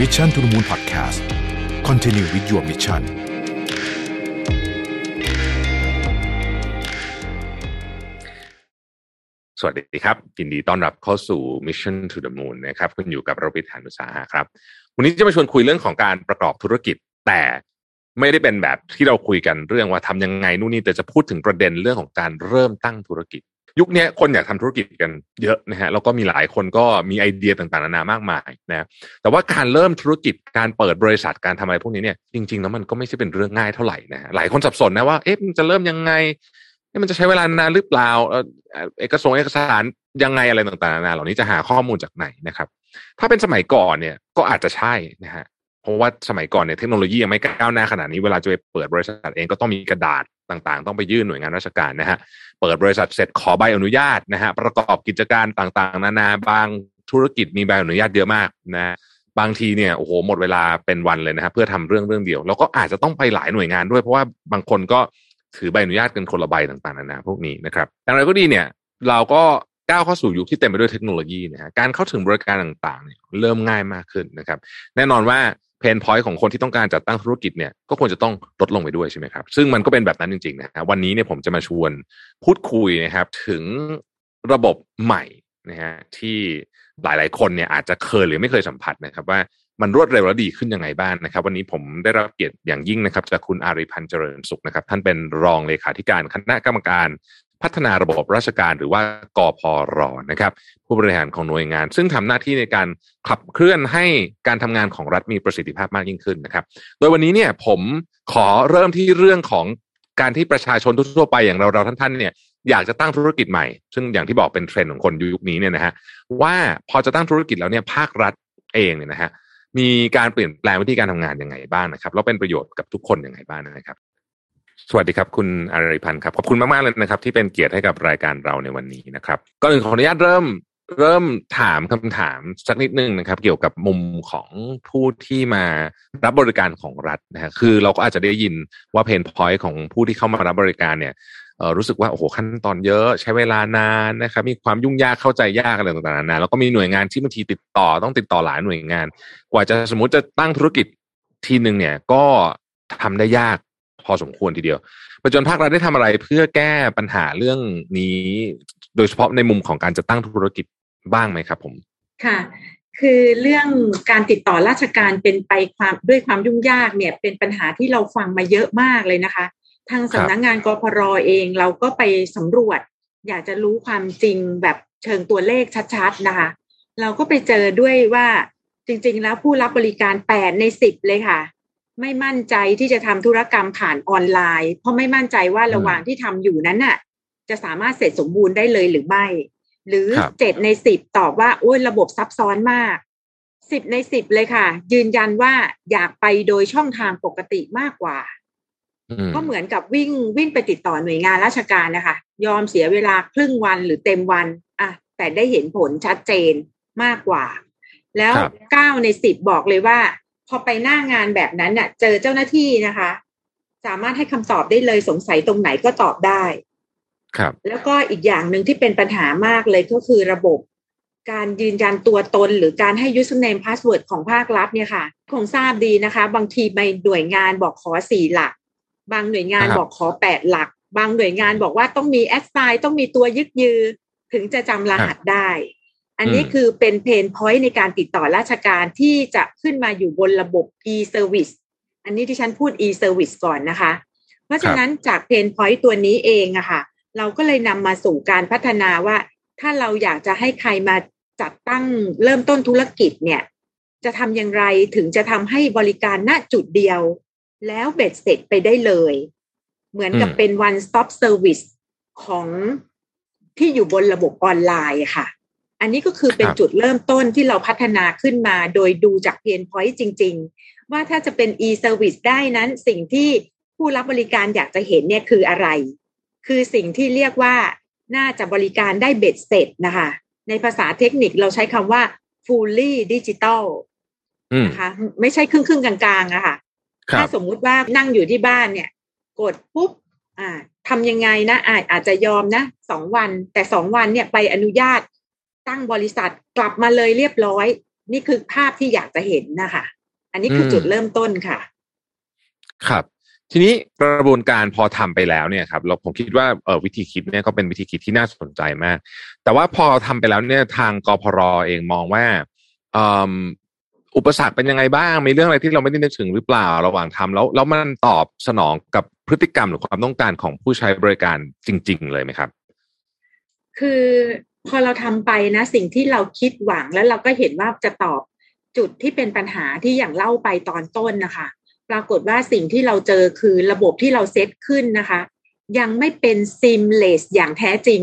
Mission to the Moon Podcast Continue with your mission สวัสดีครับ ยินดีต้อนรับเข้าสู่ Mission to the Moon นะครับคุณอยู่กับราพิธานุสาหะครับ วันนี้จะมาชวนคุยเรื่องของการประกอบธุรกิจ แต่ไม่ได้เป็นแบบที่เราคุยกันเรื่องว่าทำยังไงนู่นนี่แต่จะพูดถึงประเด็นเรื่องของการเริ่มตั้งธุรกิจ ยุคนี้คนอยากทำธุรกิจกันเยอะนะฮะแล้วก็มีหลายคนก็มีไอเดียต่างๆนานามากมายนะแต่ว่าการเริ่มธุรกิจการเปิดบริษัทการทำอะไรพวกนี้เนี่ยจริงๆแล้วมันก็ไม่ใช่เป็นเรื่องง่ายเท่าไหร่นะฮะหลายคนสับสนนะว่าเอ๊ะมันจะเริ่มยังไงมันจะใช้เวลานานหรือเปล่าเอกสารเอกสารยังไงอะไรต่างๆนานาเหล่านี้จะหาข้อมูลจากไหนนะครับ ถ้าเป็นสมัยก่อนเนี่ยก็อาจจะใช่นะฮะ เพราะว่าสมัยก่อนเนี่ยเทคโนโลยียังไม่ก้าวหน้าขนาดนี้เวลาจะไปเปิดบริษัทเองก็ต้องมีกระดาษต่างๆ ต้องไปยื่นหน่วยงานราชการนะฮะเปิดบริษัทเสร็จขอใบอนุญาตนะฮะประกอบกิจการต่างๆ นานาบางธุรกิจมีใบอนุญาตเยอะมากนะบางทีเนี่ยโอ้โหหมดเวลาเป็นวันเลยนะฮะเพื่อทำเรื่องเรื่องเดียว แล้วก็อาจจะต้องไปหลายหน่วยงานด้วย เพราะว่าบางคนก็ถือใบอนุญาตกันคนละใบต่างๆนานาพวกนี้นะครับอย่างไรก็ดีเนี่ยเราก็ก้าวเข้าสู่ยุคที่เต็มไปด้วยเทคโนโลยีนะฮะการเข้าถึงบริการต่างๆเนี่ยเริ่มง่ายมากขึ้นนะครับ แน่นอนว่า เพนพอยต์ของคนที่ต้องการจัดตั้งธุรกิจเนี่ยก็ควรจะต้องลดลงไปด้วยใช่ไหมครับซึ่งมันก็เป็นแบบนั้นจริงๆนะฮะวันนี้เนี่ยผมจะมาชวนพูดคุยนะครับถึงระบบใหม่นะฮะที่หลายๆ คนเนี่ยอาจจะเคยหรือไม่เคยสัมผัสนะครับว่ามันรวดเร็วและดีขึ้นยังไงบ้างนะครับ วันนี้ผมได้รับเกียรติอย่างยิ่งนะครับจากคุณอาริพันธ์เจริญสุขนะครับ ท่านเป็นรองเลขาธิการคณะกรรมการ พัฒนาระบบราชการหรือว่ากพรนะครับ ผู้บริหารของหน่วยงาน ซึ่งทำหน้าที่ในการขับเคลื่อนให้การทำงานของรัฐมีประสิทธิภาพมากยิ่งขึ้นนะครับ โดยวันนี้เนี่ยผมขอเริ่มที่เรื่องของการที่ประชาชนทั่วไปอย่างเราเราท่านๆเนี่ยอยากจะตั้งธุรกิจใหม่ ซึ่งอย่างที่บอกเป็นเทรนด์ของคนยุคนี้เนี่ยนะฮะว่าพอจะตั้งธุรกิจแล้วเนี่ยภาครัฐเองเนี่ยนะฮะมีการเปลี่ยนแปลงวิธีการทำงานยังไงบ้างนะครับแล้วเป็นประโยชน์กับทุกคนยังไงบ้างนะครับ สวัสดีครับ คุณอาริพันธ์ครับ ขอบคุณมาก ๆ เลยนะครับ ที่เป็นเกียรติให้กับรายการเราในวันนี้นะครับก็อื่นขออนุญาตเริ่มเริ่มถามคำถามสักนิดนึงนะครับ เกี่ยวกับมุมของผู้ที่มารับบริการของรัฐนะฮะคือเราก็อาจจะได้ยินว่าเพนพอยต์ของผู้ที่เข้ามารับบริการเนี่ยรู้สึกว่าโอ้โหขั้นตอนเยอะใช้เวลานานนะครับมีความยุ่งยากเข้าใจยากอะไรต่างๆนานาแล้วก็มีหน่วยงานที่บางทีติดต่อต้องติดต่อหลายหน่วยงาน กว่าจะสมมติจะตั้งธุรกิจทีหนึ่งเนี่ยก็ทำได้ยาก พอสมควรทีเดียวประจนภาครัฐได้ทำอะไรเพื่อแก้ปัญหาเรื่องนี้ โดยเฉพาะในมุมของการจะตั้งธุรกิจบ้างไหมครับ ผม ค่ะ คือเรื่องการติดต่อราชการเป็นไปความด้วยความยุ่งยากเนี่ย เป็นปัญหาที่เราฟังมาเยอะมากเลยนะคะ ทางสำนักงงานกพรเองเราก็ไปสำรวจ อยากจะรู้ความจริงแบบเชิงตัวเลขชัดๆนะคะ เราก็ไปเจอด้วยว่าจริงๆ แล้วผู้รับบริการแปดในสิบเลยค่ะ ไม่มั่นใจที่จะทำธุรกรรมผ่านออนไลน์ เพราะไม่มั่นใจว่าระหว่างที่ทำอยู่นั้นน่ะ จะสามารถเสร็จสมบูรณ์ได้เลยหรือไม่ หรือเจ็ดในสิบตอบว่า โอ้ยระบบซับซ้อนมากสิบในสิบเลยค่ะ ยืนยันว่าอยากไปโดยช่องทางปกติมากกว่าก็เหมือนกับวิ่งวิ่งไปติดต่อหน่วยงานราชการนะคะ ยอมเสียเวลาครึ่งวันหรือเต็มวันอะแต่ได้เห็นผลชัดเจนมากกว่า แล้วเก้าในสิบบอกเลยว่า พอไปหน้างานแบบนั้นเน่ะ เจอเจ้าหน้าที่นะคะ สามารถให้คำตอบได้เลยสงสัยตรงไหนก็ตอบได้ครับ แล้วก็อีกอย่างหนึ่งที่เป็นปัญหามากเลยก็คือระบบการยืนยันตัวตนหรือการให้ username password ของภาครัฐเนี่ยค่ะ คงทราบดีนะคะ บางทีในหน่วยงานบอกขอสี่หลัก บางหน่วยงานบอกขอแปดหลัก บางหน่วยงานบอกว่าต้องมีแอดไซน์ต้องมีตัวยึกยือ ถึงจะจำรหัสได้ อันนี้คือเป็นเพนพอยต์ในการติดต่อราชการที่จะขึ้นมาอยู่บนระบบ e-service อันนี้ที่ฉันพูด e-service ก่อนนะคะ เพราะฉะนั้นจากเพนพอยต์ตัวนี้เองอะค่ะ เราก็เลยนำมาสู่การพัฒนาว่า ถ้าเราอยากจะให้ใครมาจัดตั้งเริ่มต้นธุรกิจเนี่ย จะทำอย่างไรถึงจะทำให้บริการณจุดเดียว แล้วเบ็ดเสร็จไปได้เลย เหมือนกับเป็น one stop service ของที่อยู่บนระบบออนไลน์ค่ะ อันนี้ก็คือเป็นจุดเริ่มต้นที่เราพัฒนาขึ้นมาโดยดูจากเพนพอยต์จริง ๆ ว่าถ้าจะเป็น e-service ได้นั้นสิ่งที่ผู้รับบริการอยากจะเห็นเนี่ยคืออะไร คือสิ่งที่เรียกว่าน่าจะบริการได้เบ็ดเสร็จนะคะ ในภาษาเทคนิคเราใช้คำว่า fully digital นะคะไม่ใช่ครึ่งครึ่งกลางๆอะค่ะ ถ้าสมมุติว่านั่งอยู่ที่บ้านเนี่ย กดปุ๊บ อ่าทำยังไงนะอาอาจจะยอมนะสองวัน แต่สองวันเนี่ยไปอนุญาต ตั้งบริษัทกลับมาเลยเรียบร้อย นี่คือภาพที่อยากจะเห็นนะคะอันนี้คือจุดเริ่มต้นค่ะ ครับ ทีนี้กระบวนการพอทำไปแล้วเนี่ยครับ เราผมคิดว่าเออวิธีคิดเนี่ยก็เป็นวิธีคิดที่น่าสนใจมาก แต่ว่าพอทำไปแล้วเนี่ยทางกพรเองมองว่าอุปสรรคเป็นยังไงบ้าง มีเรื่องอะไรที่เราไม่ได้นึกถึงหรือเปล่าระหว่างทำแล้วแล้วมันตอบสนองกับพฤติกรรมหรือความต้องการของผู้ใช้บริการจริง ๆ เลยไหมครับ คือ พอเราทำไปนะ สิ่งที่เราคิดหวังแล้วเราก็เห็นว่าจะตอบจุดที่เป็นปัญหาที่อย่างเล่าไปตอนต้นนะคะ ปรากฏว่าสิ่งที่เราเจอคือระบบที่เราเซตขึ้นนะคะ ยังไม่เป็นซิมเลสอย่างแท้จริง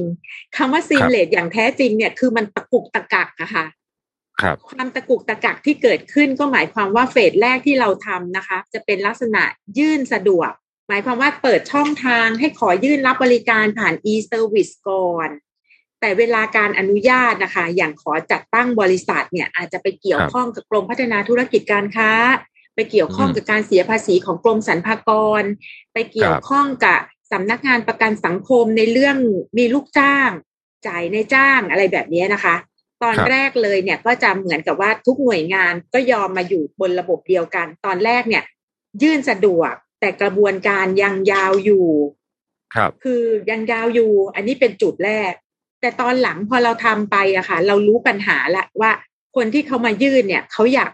คำว่าซิมเลสอย่างแท้จริงเนี่ยคือมันตะกุกตะกักอะค่ะความตะกุกตะกักที่เกิดขึ้นก็หมายความว่าเฟสแรกที่เราทำนะคะ จะเป็นลักษณะยื่นสะดวก หมายความว่าเปิดช่องทางให้ขอยื่นรับบริการผ่าน e-service ก่อน แต่เวลาการอนุญาตนะคะ อย่างขอจัดตั้งบริษัทเนี่ยอาจจะไปเกี่ยวข้องกับกรมพัฒนาธุรกิจการค้า ไปเกี่ยวข้องกับการเสียภาษีของกรมสรรพากร ไปเกี่ยวข้องกับสำนักงานประกันสังคมในเรื่องมีลูกจ้าง จ่ายในจ้างอะไรแบบนี้นะคะ ตอนแรกเลยเนี่ยก็จะเหมือนกับว่าทุกหน่วยงานก็ยอมมาอยู่บนระบบเดียวกัน ตอนแรกเนี่ย ยื่นสะดวกแต่กระบวนการยังยาวอยู่ ครับ คือยังยาวอยู่ อันนี้เป็นจุดแรก แต่ตอนหลังพอเราทำไปอะค่ะ เรารู้ปัญหาละว่าคนที่เขามายื่นเนี่ยเขาอยาก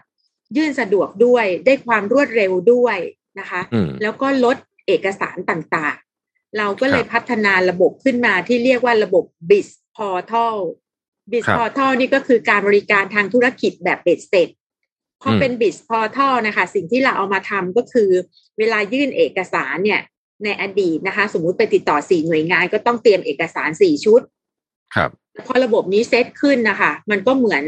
ยื่นสะดวกด้วย ได้ความรวดเร็วด้วยนะคะ แล้วก็ลดเอกสารต่างๆ เราก็เลยพัฒนาระบบขึ้นมาที่เรียกว่าระบบ BIS Portal บิสพอร์ทัลนี่ก็คือการบริการทางธุรกิจแบบเบ็ดเสร็จพอเป็น Biz Portal นะคะ สิ่งที่เราเอามาทำก็คือ เวลายื่นเอกสารเนี่ยในอดีตนะคะ สมมุติไปติดต่อสี่หน่วยงานก็ต้องเตรียมเอกสารสี่ชุด ครับพอระบบนี้เซตขึ้นนะคะ มันก็เหมือน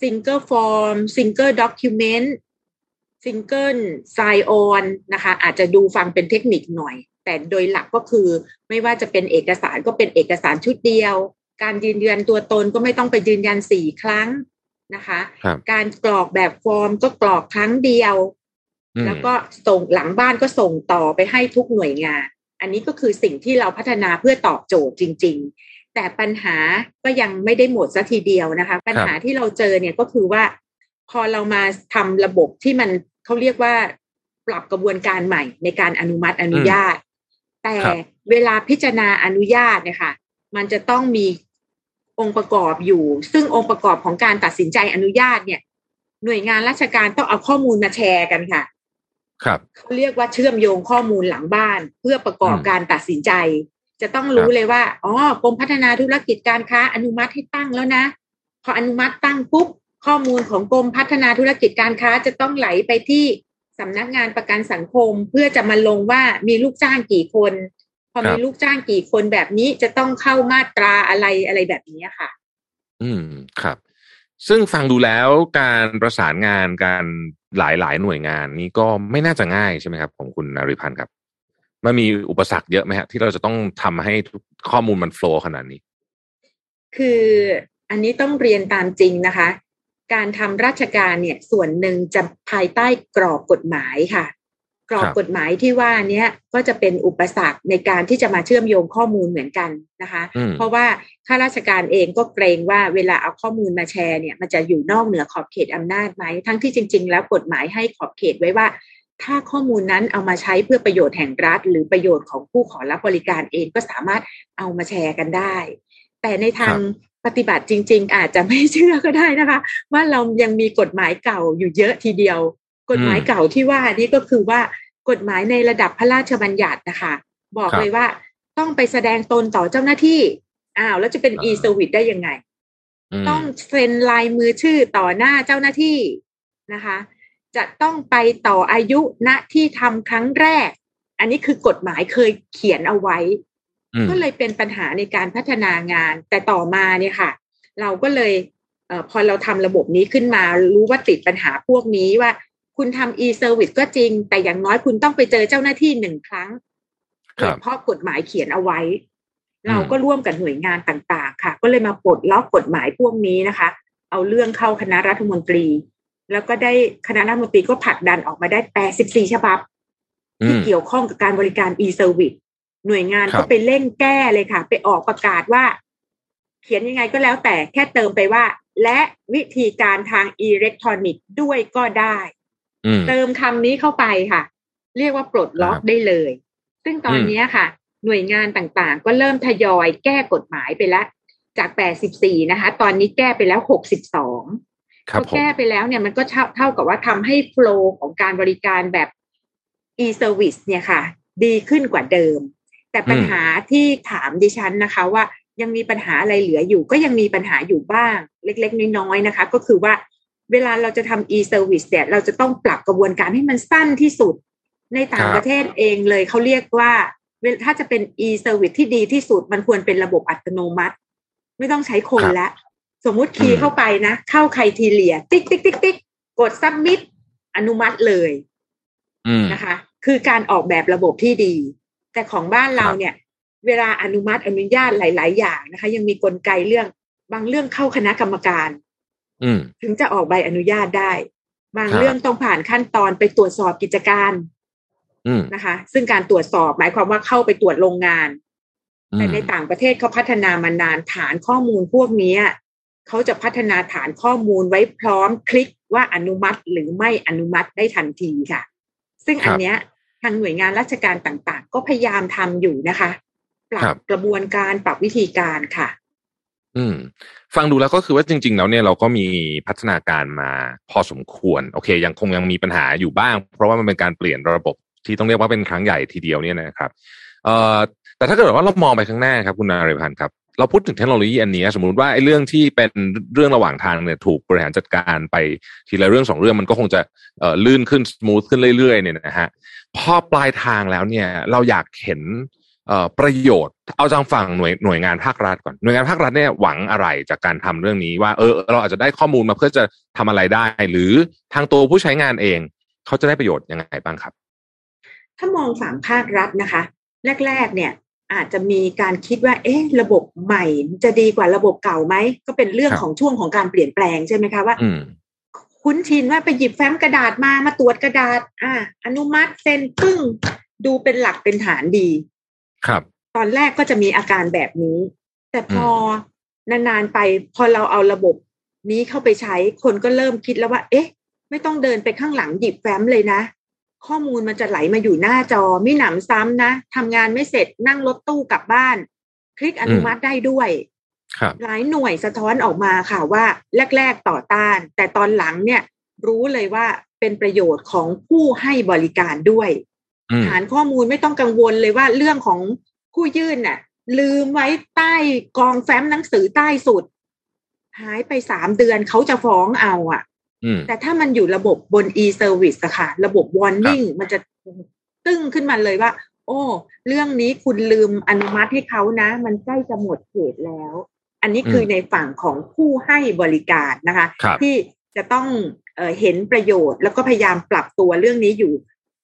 single form single document single sign-on นะคะ อาจจะดูฟังเป็นเทคนิคหน่อย แต่โดยหลักก็คือไม่ว่าจะเป็นเอกสารก็เป็นเอกสารชุดเดียว การยืนยันตัวตนก็ไม่ต้องไปยืนยันสี่ครั้งนะคะการกรอกแบบฟอร์มก็กรอกครั้งเดียว แล้วก็ส่งหลังบ้านก็ส่งต่อไปให้ทุกหน่วยงาน อันนี้ก็คือสิ่งที่เราพัฒนาเพื่อตอบโจทย์จริงๆ แต่ปัญหาก็ยังไม่ได้หมดซะทีเดียวนะคะ ปัญหาที่เราเจอเนี่ยก็คือว่า พอเรามาทำระบบที่มันเขาเรียกว่าปรับกระบวนการใหม่ในการอนุมัติอนุญาต แต่เวลาพิจารณาอนุญาตเนี่ยค่ะ มันจะต้องมีองค์ประกอบอยู่ ซึ่งองค์ประกอบของการตัดสินใจอนุญาตเนี่ย หน่วยงานราชการต้องเอาข้อมูลมาแชร์กันค่ะ ครับเขาเรียกว่าเชื่อมโยงข้อมูลหลังบ้าน เพื่อประกอบการตัดสินใจ จะต้องรู้เลยว่าอ๋อกรมพัฒนาธุรกิจการค้าอนุมัติให้ตั้งแล้วนะ พออนุมัติตั้งปุ๊บข้อมูลของกรมพัฒนาธุรกิจการค้าจะต้องไหลไปที่สำนักงานประกันสังคม เพื่อจะมาลงว่ามีลูกจ้างกี่คน พอมีลูกจ้างกี่คนแบบนี้จะต้องเข้ามาตราอะไรอะไรแบบนี้ค่ะ อืมครับ ซึ่งฟังดูแล้วการประสานงานการหลายหลายหน่วยงานนี้ก็ไม่น่าจะง่ายใช่ไหมครับ ของคุณนริพันธ์ครับ มันมีอุปสรรคเยอะไหมฮะที่เราจะต้องทำให้ข้อมูลมันโฟล์ขนาดนี้ คืออันนี้ต้องเรียนตามจริงนะคะ การทำราชการเนี่ยส่วนหนึ่งจะภายใต้กรอบกฎหมายค่ะ กรอบกฎหมายที่ว่านี้ก็จะเป็นอุปสรรคในการที่จะมาเชื่อมโยงข้อมูลเหมือนกันนะคะ เพราะว่าข้าราชการเองก็เกรงว่าเวลาเอาข้อมูลมาแชร์เนี่ยมันจะอยู่นอกเหนือขอบเขตอำนาจไหมทั้งที่จริง ๆ แล้วกฎหมายให้ขอบเขตไว้ว่า ถ้าข้อมูลนั้นเอามาใช้เพื่อประโยชน์แห่งรัฐ หรือประโยชน์ของผู้ขอรับบริการเองก็สามารถเอามาแชร์กันได้ แต่ในทางปฏิบัติจริง ๆ อาจจะไม่เชื่อก็ได้นะคะ ว่าเรายังมีกฎหมายเก่าอยู่เยอะทีเดียว กฎหมายเก่าที่ว่านี้ก็คือว่ากฎหมายในระดับพระราชบัญญัตินะคะ บอกเลยว่าต้องไปแสดงตนต่อเจ้าหน้าที่อ้าวแล้วจะเป็น e-service ได้ยังไง ต้องเซ็นลายมือชื่อต่อหน้าเจ้าหน้าที่นะคะ จะต้องไปต่ออายุณที่ทำครั้งแรก อันนี้คือกฎหมายเคยเขียนเอาไว้ ก็เลยเป็นปัญหาในการพัฒนางาน แต่ต่อมาเนี่ยค่ะ เราก็เลยเอพอเราทำระบบนี้ขึ้นมา รู้ว่าติดปัญหาพวกนี้ว่า คุณทำ e-service ก็จริง แต่อย่างน้อยคุณต้องไปเจอเจ้าหน้าที่หนึ่งครั้งเพราะกฎหมายเขียนเอาไว้ เราก็ร่วมกับหน่วยงานต่าง ๆ ค่ะ ก็เลยมาปลดล็อกกฎหมายพวกนี้นะคะ เอาเรื่องเข้าคณะรัฐมนตรี แล้วก็ได้คณะรัฐมนตรีก็ผลักดันออกมาได้แปดสิบสี่ฉบับ ที่เกี่ยวข้องกับการบริการ e-service หน่วยงานก็ไปเร่งแก้เลยค่ะ ไปออกประกาศว่า เขียนยังไงก็แล้วแต่แค่เติมไปว่า และวิธีการทางอิเล็กทรอนิกส์ด้วยก็ได้อืมเติมคำนี้เข้าไปค่ะ เรียกว่าปลดล็อกครับได้เลย ซึ่งตอนนี้ค่ะ หน่วยงานต่างๆ ก็เริ่มทยอยแก้กฎหมายไปแล้ว จาก 84 นะคะ ตอนนี้แก้ไปแล้ว 62 ครับพอแก้ไปแล้วเนี่ยมันก็เท่าเท่ากับว่าทำให้โฟล์ของการบริการแบบ e-service เนี่ยค่ะ ดีขึ้นกว่าเดิม แต่ปัญหาที่ถามดิฉันนะคะว่ายังมีปัญหาอะไรเหลืออยู่ ก็ยังมีปัญหาอยู่บ้าง เล็กๆ น้อยๆนะคะ ก็คือว่าเวลาเราจะทำ e-service เนี่ยเราจะต้องปรับกระบวนการให้มันสั้นที่สุด ในต่างประเทศเองเลยเขาเรียกว่าเวลาถ้าจะเป็น e-service ที่ดีที่สุดมันควรเป็นระบบอัตโนมัติ ไม่ต้องใช้คนละ สมมุติ key เข้าไปนะ เข้า criteria ติ๊กติ๊กติ๊กติ๊กกด submit อนุมัติเลยอืมนะคะ คือการออกแบบระบบที่ดี แต่ของบ้านเราครับเนี่ย เวลาอนุมัติอนุญาตหลาย ๆ อย่างนะคะ ยังมีกลไกเรื่องบางเรื่องเข้าคณะกรรมการอืมถึงจะออกใบอนุญาตได้ บางครับเรื่องต้องผ่านขั้นตอนไปตรวจสอบกิจการอืมนะคะ ซึ่งการตรวจสอบหมายความว่าเข้าไปตรวจโรงงานอืมแต่ในต่างประเทศเขาพัฒนามานานฐานข้อมูลพวกนี้ เขาจะพัฒนาฐานข้อมูลไว้พร้อมคลิกว่าอนุมัติหรือไม่อนุมัติได้ทันทีค่ะ ซึ่งอันเนี้ยทางหน่วยงานราชการต่างๆ ก็พยายามทำอยู่นะคะ ปรัครับบกระบวนการปรับวิธีการค่ะ อืม ฟังดูแล้วก็คือว่าจริง ๆ แล้วเนี่ยเราก็มีพัฒนาการมาพอสมควร โอเค ยังคงยังมีปัญหาอยู่บ้าง เพราะว่ามันเป็นการเปลี่ยนระบบที่ต้องเรียกว่าเป็นครั้งใหญ่ทีเดียวเนี่ยนะครับ เอ่อแต่ถ้าเกิดว่าเรามองไปข้างหน้าครับคุณนาริพันธ์ครับ เราพูดถึงเทคโนโลยีอันนี้สมมุติว่าไอ้เรื่องที่เป็นเรื่องระหว่างทางเนี่ยถูกบริหารจัดการไปทีละเรื่องสองเรื่องมันก็คงจะเลื่นขึ้นสมูทขึ้นเรื่อยๆเนี่ยนะฮะพอปลายทางแล้วเนี่ยเราอยากเห็นประโยชน์ เอาจากฝั่งหน่วยหน่วยงานภาครัฐก่อนหน่วยงานภาครัฐเนี่ยหวังอะไรจากการทำเรื่องนี้ว่าเออเราอาจจะได้ข้อมูลมาเพื่อจะทำอะไรได้ หรือทางตัวผู้ใช้งานเอง เขาจะได้ประโยชน์ยังไงบ้างครับ ถ้ามองฝั่งภาครัฐนะคะ แรก ๆ เนี่ย อาจจะมีการคิดว่า เอ๊ะ ระบบใหม่จะดีกว่าระบบเก่าไหม ก็เป็นเรื่องครับของช่วงของการเปลี่ยนแปลงใช่ไหมคะว่าอืมคุ้นชินว่าไปหยิบแฟ้มกระดาษมามาตรวจกระดาษ อ่า อนุมัติเซ็นปึ้ง ดูเป็นหลักเป็นฐานดี ครับ ตอนแรกก็จะมีอาการแบบนี้ แต่พอนานๆไป พอเราเอาระบบนี้เข้าไปใช้คนก็เริ่มคิดแล้วว่า เอ๊ะ ไม่ต้องเดินไปข้างหลังหยิบแฟ้มเลยนะ ข้อมูลมันจะไหลมาอยู่หน้าจอไม่หนำซ้ำนะทำงานไม่เสร็จนั่งรถตู้กลับบ้าน คลิกอนุมัติได้ด้วยครับหลายหน่วยสะท้อนออกมาค่ะว่าแรก ๆต่อต้าน แต่ตอนหลังเนี่ยรู้เลยว่าเป็นประโยชน์ของผู้ให้บริการด้วยอืมฐานข้อมูลไม่ต้องกังวลเลยว่าเรื่องของผู้ยื่นน่ะ ลืมไว้ใต้กองแฟ้มหนังสือใต้สุด หายไปสามเดือนเขาจะฟ้องเอาอะอืม แต่ถ้ามันอยู่ระบบบน e-service อะค่ะ ระบบ warning มันจะตึ้งขึ้นมาเลยว่า โอ้ เรื่องนี้คุณลืมอนุมัติให้เขานะ มันใกล้จะหมดเขตแล้ว อันนี้คือในฝั่งของผู้ให้บริการนะคะครับที่จะต้องเอ่อเห็นประโยชน์ แล้วก็พยายามปรับตัวเรื่องนี้อยู่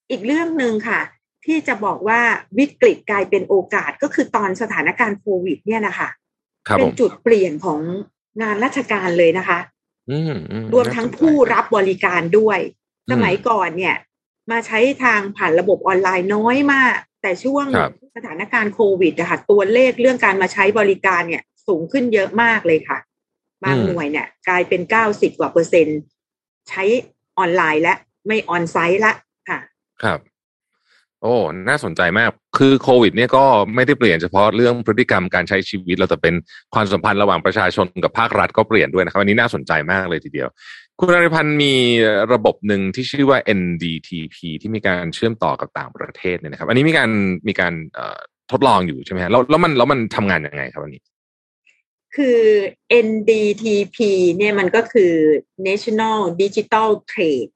อีกเรื่องหนึ่งค่ะ ที่จะบอกว่าวิกฤตกลายเป็นโอกาสก็คือตอนสถานการณ์โควิด เนี่ยนะคะครับเป็ผนมจุดเปลี่ยนของงานราชการเลยนะคะอืมอื รวมทั้งน่าสนใจผู้รับบริการด้วยอืมสมัยก่อนเนี่ย มาใช้ทางผ่านระบบออนไลน์น้อยมาก แต่ช่วงครับสถานการณ์โควิดนะคะตัวเลขเรื่องการมาใช้บริการเนี่ย สูงขึ้นเยอะมากเลยค่ะ บางหน่วยเนี่ย กลายเป็นเก้าสิบกว่าเปอร์เซ็นต์ ใช้ออนไลน์และไม่ออนไซต์ละค่ะ ครับ โอ้ น่าสนใจมาก คือโควิด เนี่ยก็ไม่ได้เปลี่ยนเฉพาะเรื่องพฤติกรรมการใช้ชีวิต เราแต่เป็นความสัมพันธ์ระหว่างประชาชนกับภาครัฐก็เปลี่ยนด้วยนะครับ อันนี้น่าสนใจมากเลยทีเดียว คุณอริพันธ์มีระบบหนึ่งที่ชื่อว่า NDTP ที่มีการเชื่อมต่อกับต่างประเทศเนี่ยนะครับ อันนี้มีการมีการเอ่อทดลองอยู่ใช่ไหมฮะแล้วแล้วมันแล้วมันทำงานยังไงครับอันนี้ คือ NDTP เนี่ยมันก็คือ National Digital Trade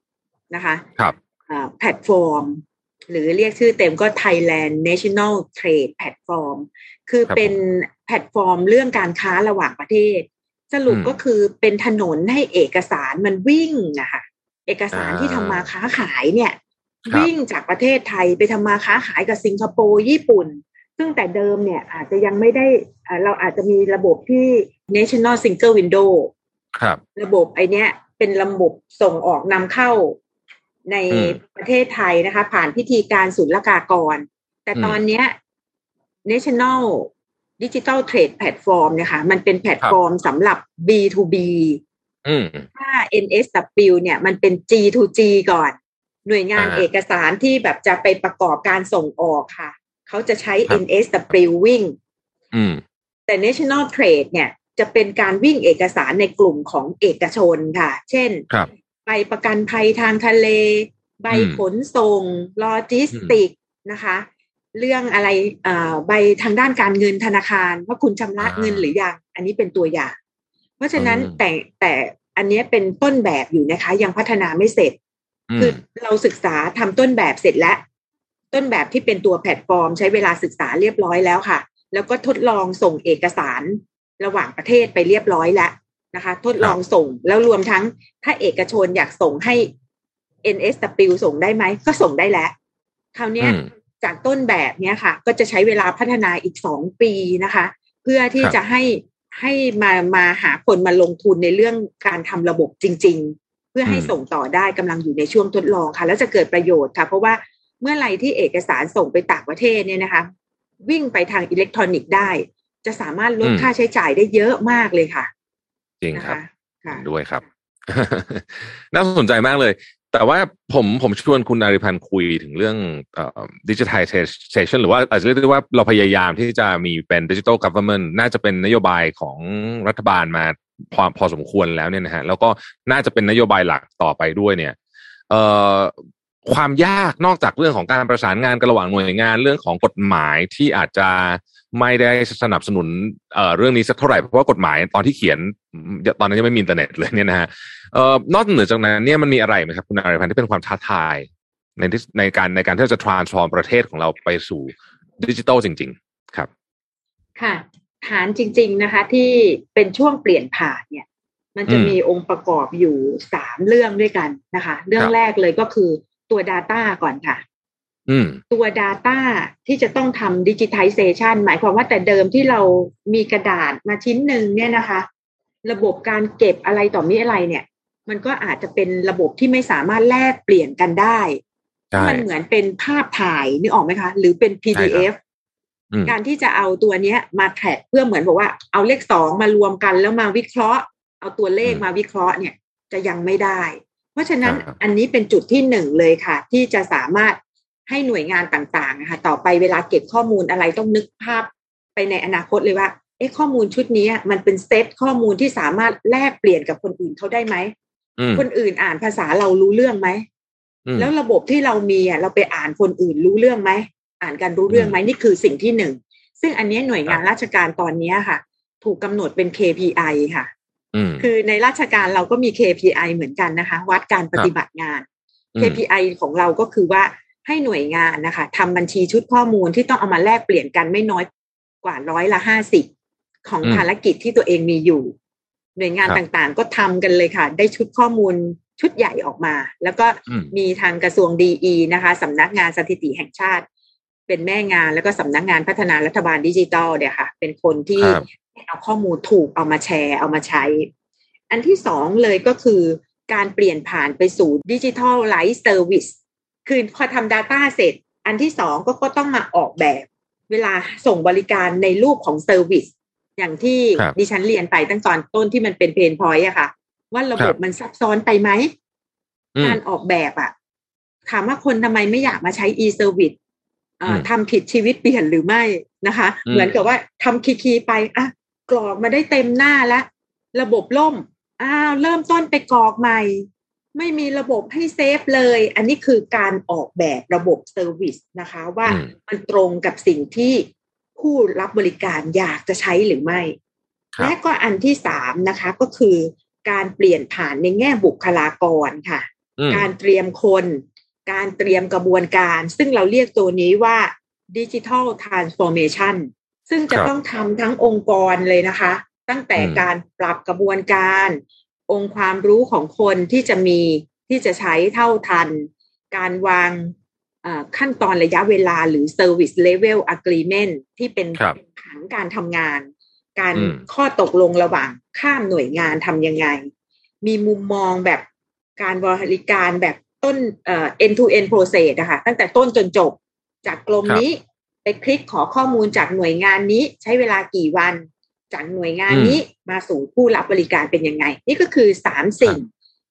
นะคะ ครับอ่าแพลตฟอร์ม หรือเรียกชื่อเต็มก็ Thailand National Trade Platform คือครับเป็นแพลตฟอร์มเรื่องการค้าระหว่างประเทศ สรุปอืมก็คือเป็นถนนให้เอกสารมันวิ่งนะคะเอกสารอ่าที่ทำมาค้าขายเนี่ยครับวิ่งจากประเทศไทยไปทำมาค้าขายกับสิงคโปร์ญี่ปุ่น ซึ่งแต่เดิมเนี่ยอาจจะยังไม่ได้อ่าเราอาจจะมีระบบที่ National Single Window ครับ ระบบไอ้เนี้ยเป็นระบบส่งออกนำเข้า ในอืมประเทศไทยนะคะ ผ่านพิธีการศุลกากร แต่อืมตอนเนี้ย National ดิจิ t a ลเทรดแพลตฟอร์มเนี่ยค่ะมันเป็นแพลตฟอร์มสำหรับ B2B อืมถ้า NSW เนี่ยมันเป็น G2G ก่อน หน่วยงานอ่าเอกสารที่แบบจะไปประกอบการส่งออกค่ะ เขาจะใช้ครับ NSW วิ่งอืมแต่ National Trade เนี่ยจะเป็นการวิ่งเอกสารในกลุ่มของเอกชนค่ะ เช่นครับ ใบประกันภัยทางทะเล ใบอืมขนส่งโลจิสติกนะคะ เรื่องอะไรเอ่อใบทางด้านการเงินธนาคาร ว่าคุณชำระเงินหรือยัง อันนี้เป็นตัวอย่าง เพราะฉะนั้นอืมแต่แต่อันเนี้ยเป็นต้นแบบอยู่นะคะ ยังพัฒนาไม่เสร็จอืคือมเราศึกษาทำต้นแบบเสร็จแล้ว ต้นแบบที่เป็นตัวแพลตฟอร์ม ใช้เวลาศึกษาเรียบร้อยแล้วค่ะ แล้วก็ทดลองส่งเอกสารระหว่างประเทศไปเรียบร้อยแล้ว นะคะ ทดลองส่งแล้วรวมทั้งถ้าเอกชนอยากส่งให้ NSW ส่งได้ไหม ก็ส่งได้แล้ว คราวเนี้ยอืมจากต้นแบบเนี้ยค่ะ ก็จะใช้เวลาพัฒนาอีกสองปีนะคะ เพื่อที่ครับจะให้ให้มามาหาคนมาลงทุนในเรื่องการทำระบบจริง ๆ เพื่อให้ส่งต่อได้กำลังอยู่ในช่วงทดลองค่ะ แล้วจะเกิดประโยชน์ค่ะ เพราะว่าเมื่อไหร่ที่เอกสารส่งไปต่างประเทศเนี่ยนะคะ วิ่งไปทางอิเล็กทรอนิกส์ได้ จะสามารถลดอืมค่าใช้จ่ายได้เยอะมากเลยค่ะ จริงนะครับคะค่ะด้วยครับ น่าสนใจมากเลย แต่ว่าผมผมชวนคุณอาริพันธ์คุยถึงเรื่องdigitalization หรือว่าอาจจะเรียกได้ว่าเราพยายามที่จะมีเป็น digital government น่าจะเป็นนโยบายของรัฐบาลมาพอพอสมควรแล้วเนี่ยนะฮะแล้วก็น่าจะเป็นนโยบายหลักต่อไปด้วยเนี่ย เอ่อความยากนอกจากเรื่องของการประสานงานกันระหว่างหน่วยงานเรื่องของกฎหมายที่อาจจะ ไม่ได้สนับสนุนเอ่อเรื่องนี้สักเท่าไหร่เพราะว่ากฎหมายตอนที่เขียนตอนนั้นยังไม่มีอินเทอร์เน็ตเลยเนี่ยนะฮะเอ่อนอกเหนือจากนั้นเนี่ยมันมีอะไรไหมครับคุณอารีย์พันธ์ที่เป็นความท้าทายในที่ในการในการที่จะ transform ประเทศของเราไปสู่ดิจิทัลจริง ๆ ครับ ค่ะ ฐานจริง ๆ นะคะ ที่เป็นช่วงเปลี่ยนผ่านเนี่ย มันจะอืมมีองค์ประกอบอยู่สามเรื่องด้วยกันนะคะ เรื่อคงรับแรกเลยก็คือตัว Data ก่อนค่ะอืม ตัว Data ที่จะต้องทำดิจิทัลเซชันหมายความว่าแต่เดิมที่เรามีกระดาษมาชิ้นหนึ่งเนี่ยนะคะ ระบบการเก็บอะไรต่อมีอะไรเนี่ย มันก็อาจจะเป็นระบบที่ไม่สามารถแลกเปลี่ยนกันได้ใช่มันเหมือนเป็นภาพถ่ายนึกออกไหมคะ หรือเป็น PDF อืมการที่จะเอาตัวเนี้ยมาแทร็กเพื่อเหมือนบอกว่าเอาเลขสองมารวมกันแล้วมาวิเคราะห์ เอาตัวเลขอืมมาวิเคราะห์เนี่ยจะยังไม่ได้ เพราะฉะนั้นครับอันนี้เป็นจุดที่หนึ่งเลยค่ะ ที่จะสามารถ ให้หน่วยงานต่างๆนะคะต่อไปเวลาเก็บข้อมูลอะไรต้องนึกภาพไปในอนาคตเลยว่าเอ๊ะข้อมูลชุดนี้มันเป็นเซตข้อมูลที่สามารถแลกเปลี่ยนกับคนอื่นเขาได้ไหมอืมคนอื่นอ่านภาษาเรารู้เรื่องไหมอืมแล้วระบบที่เรามีอะเราไปอ่านคนอื่นรู้เรื่องไหมอ่านกันรู้เรื่องไหมนี่คือสิ่งที่หนึ่งซึ่งอันเนี้ยหน่วยงานราชการตอนเนี้ยค่ะ ถูกกำหนดเป็น KPI ค่ะอืมคือในราชการเราก็มี KPI เหมือนกันนะคะ วัดการปฏิบัติงานอืม KPI ของเราก็คือว่า ให้หน่วยงานนะคะทำบัญชีชุดข้อมูลที่ต้องเอามาแลกเปลี่ยนกันไม่น้อยกว่าร้อยละห้าสิบของอืมภารกิจที่ตัวเองมีอยู่ หน่วยงานครับต่างๆ ก็ทำกันเลยค่ะ ได้ชุดข้อมูลชุดใหญ่ออกมา แล้วก็อืมมีทางกระทรวง DE นะคะสำนักงานสถิติแห่งชาติ เป็นแม่งานแล้วก็สำนักงานพัฒนารัฐบาลดิจิทัลเนี่ยค่ะ เป็นคนที่ครับเอาข้อมูลถูกเอามาแชร์เอามาใช้ อันที่สองเลยก็คือการเปลี่ยนผ่านไปสู่ digitalize service คือพอทำ Data เสร็จ อันที่สองก็ก็ต้องมาออกแบบเวลาส่งบริการในรูปของ service อย่างที่ครับดิฉันเรียนไปตั้งตอนต้นที่มันเป็น pain point อะค่ะ ว่าระบบครับมันซับซ้อนไปไหมอืมการออกแบบอะถามว่าคนทำไมไม่อยากมาใช้ e-service เอ่ออมทำผิดชีวิตเปลี่ยนหรือไม่นะคะอืมเหมือนกับว่าทำ key ๆไปอะกรอกมาได้เต็มหน้าแล้ว ระบบล่มอ้าวเริ่มต้นไปกรอกใหม่ ไม่มีระบบให้ save เลย อันนี้คือการออกแบบระบบ service นะคะว่าอืมมันตรงกับสิ่งที่ผู้รับบริการอยากจะใช้หรือไม่ครับและก็อันที่สามนะคะก็คือการเปลี่ยนผ่านในแง่บุคลากรค่ะอืมการเตรียมคน การเตรียมกระบวนการ ซึ่งเราเรียกตัวนี้ว่า digital transformation ซึ่งจะครับต้องทำทั้งองค์กรเลยนะคะ ตั้งแต่อืมการปรับกระบวนการ องค์ความรู้ของคนที่จะมีที่จะใช้เท่าทัน การวางเอ่อขั้นตอนระยะเวลาหรือ Service Level Agreement ที่เป็นครับผังการทำงาน การอืมข้อตกลงระหว่างข้ามหน่วยงานทำยังไง มีมุมมองแบบการบริการแบบต้นเอ่อ end to end process นะคะตั้งแต่ต้นจนจบจากกรมครับนี้ไปคลิกขอข้อมูลจากหน่วยงานนี้ใช้เวลากี่วัน จากหน่วยงานนี้มาสู่ผู้รับบริการเป็นยังไง นี่ก็คือสามสิ่ง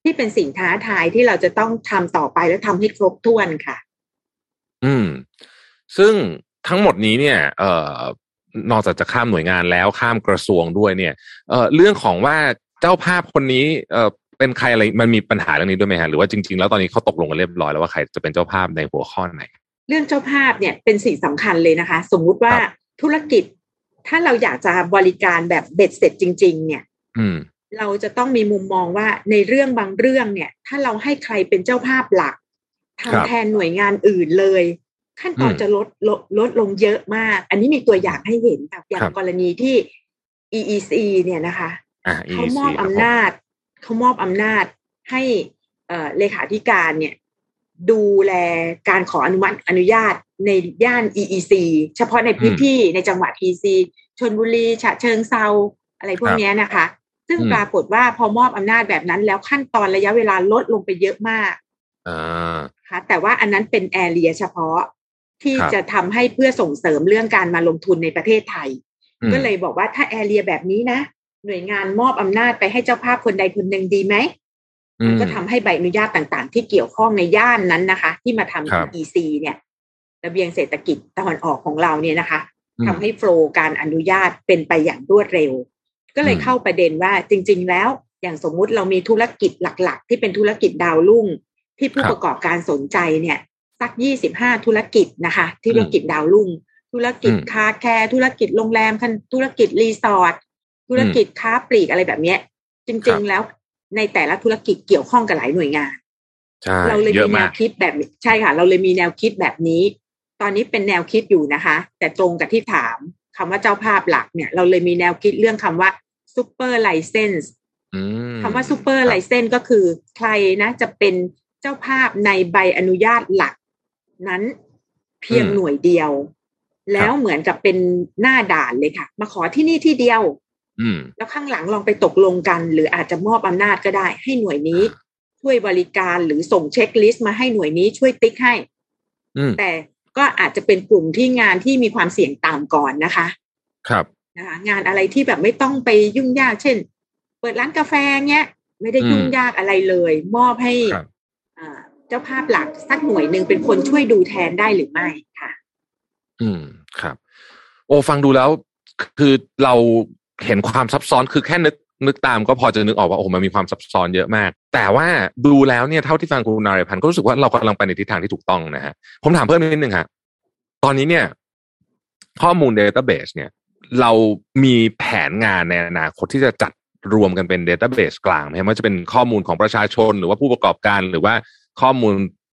ที่เป็นสิ่งท้าทายที่เราจะต้องทำต่อไปและทำให้ครบถ้วนค่ะ อืม ซึ่งทั้งหมดนี้เนี่ย เอ่อนอกจากจะข้ามหน่วยงานแล้วข้ามกระทรวงด้วยเนี่ย เอ่อเรื่องของว่าเจ้าภาพคนนี้เอ่อเป็นใครอะไรมันมีปัญหาเรื่องนี้ด้วยไหมฮะหรือว่าจริงๆแล้วตอนนี้เขาตกลงกันเรียบร้อยแล้วว่าใครจะเป็นเจ้าภาพในหัวข้อไหน เรื่องเจ้าภาพเนี่ยเป็นสิ่งสำคัญเลยนะคะ สมมุติว่าครับธุรกิจ ถ้าเราอยากจะบริการแบบเบ็ดเสร็จจริง ๆ เนี่ยอืมเราจะต้องมีมุมมองว่าในเรื่องบางเรื่องเนี่ย ถ้าเราให้ใครเป็นเจ้าภาพหลักครัทำบแทนหน่วยงานอื่นเลย ขั้นตอนอืมจะลดลดลดลงเยอะมาก อันนี้มีตัวอย่างให้เห็นค่ะอย่าครังบกรณีที่ EEC เนี่ยนะคะอะเขา EEC มอบครับอำผมนาจเขามอบอำนาจให้เอ่อเลขาธิการเนี่ย ดูแลการขออนุมัติอนุญาตในย่าน EEC เฉพาะในพื้นที่ในจังหวัด EEC ชนบุรีฉะเชิงเซาอะไรพวกเนี้ยนะคะ ซึ่งอืมปรากฏว่าพอมอบอำนาจแบบนั้น แล้วขั้นตอนระยะเวลาลดลงไปเยอะมากอ่าค่ะแต่ว่าอันนั้นเป็นแอเรียเฉพาะที่ครับจะทำให้เพื่อส่งเสริมเรื่องการมาลงทุนในประเทศไทยอืมก็เลยบอกว่าถ้าแอเรียแบบนี้นะ หน่วยงานมอบอำนาจไปให้เจ้าภาพคนใดคนหนึ่งดีไหมอืม ก็ทำให้ใบอนุญาตต่างๆ ที่เกี่ยวข้องในย่านนั้นนะคะ ที่มาทำครับ EEC เนี่ยระเบียงเศรษฐกิจตะวันออกของเราเนี่ยนะคะอืมทำให้โฟลว์การอนุญาตเป็นไปอย่างรวดเร็ว ก็เลยอืมเข้าประเด็นว่าจริง ๆ แล้วอย่างสมมุติเรามีธุรกิจหลัก ๆ ที่เป็นธุรกิจดาวรุ่ง ที่ผู้ประกอบการสนใจเนี่ยสักยี่สิบห้าธุรกิจนะคะ ธุรกิจดาวรุ่ง ธุรกิจอืมคาแคร์ธุรกิจโรงแรมธุรกิจรีสอร์ทธุรกิจค้าปลีกอะไรแบบเนี้ยจครัริงบๆแล้ว ในแต่ละธุรกิจเกี่ยวข้องกับหลายหน่วยงานใช่เราเลยเยมีอะแนมาวกคิดแบบนี้ใช่ค่ะ เราเลยมีแนวคิดแบบนี้ ตอนนี้เป็นแนวคิดอยู่นะคะ แต่ตรงกับที่ถามคำว่าเจ้าภาพหลักเนี่ย เราเลยมีแนวคิดเรื่องคำว่า super license อืมคำว่า super ครับ license ก็คือใครนะจะเป็นเจ้าภาพในใบอนุญาตหลัก นั้นเพียงอืมหน่วยเดียว แล้วเหมือนกับเป็นหน้าด่านเลยค่ะ มาขอที่นี่ที่เดียวอืม แล้วข้างหลังลองไปตกลงกัน หรืออาจจะมอบอำนาจก็ได้ ให้หน่วยนี้ช่วยบริการหรือส่งเช็คลิสต์มาให้หน่วยนี้ช่วยติ๊กให้อืมแต่ก็อาจจะเป็นกลุ่มที่งานที่มีความเสี่ยงต่ำก่อนนะคะ ครับนะคะงานอะไรที่แบบไม่ต้องไปยุ่งยาก เช่น เปิดร้านกาแฟเนี้ย ไม่ได้อืมยุ่งยากอะไรเลย มอบให้ครับอ่าเจ้าภาพหลักสักหน่วยหนึ่งเป็นคนช่วยดูแทนได้หรือไม่ค่ะ อืมครับ โอ้ฟังดูแล้ว คือเรา เห็นความซับซ้อนคือแค่นึกนึกตามก็พอจะนึกออกว่าโอ้โหมันมีความซับซ้อนเยอะมาก แต่ว่าดูแล้วเนี่ยเท่าที่ฟังคุณนารพันธ์ก็รู้สึกว่าเรากำลังไปในทิศทางที่ถูกต้องนะฮะผมถามเพิ่มนิดนึงฮะตอนนี้เนี่ย ข้อมูล Database เนี่ย เรามีแผนงานในอนาคตที่จะจัดรวมกันเป็น Database กลางไหมว่าจะเป็นข้อมูลของประชาชน หรือว่าผู้ประกอบการหรือว่าข้อมูล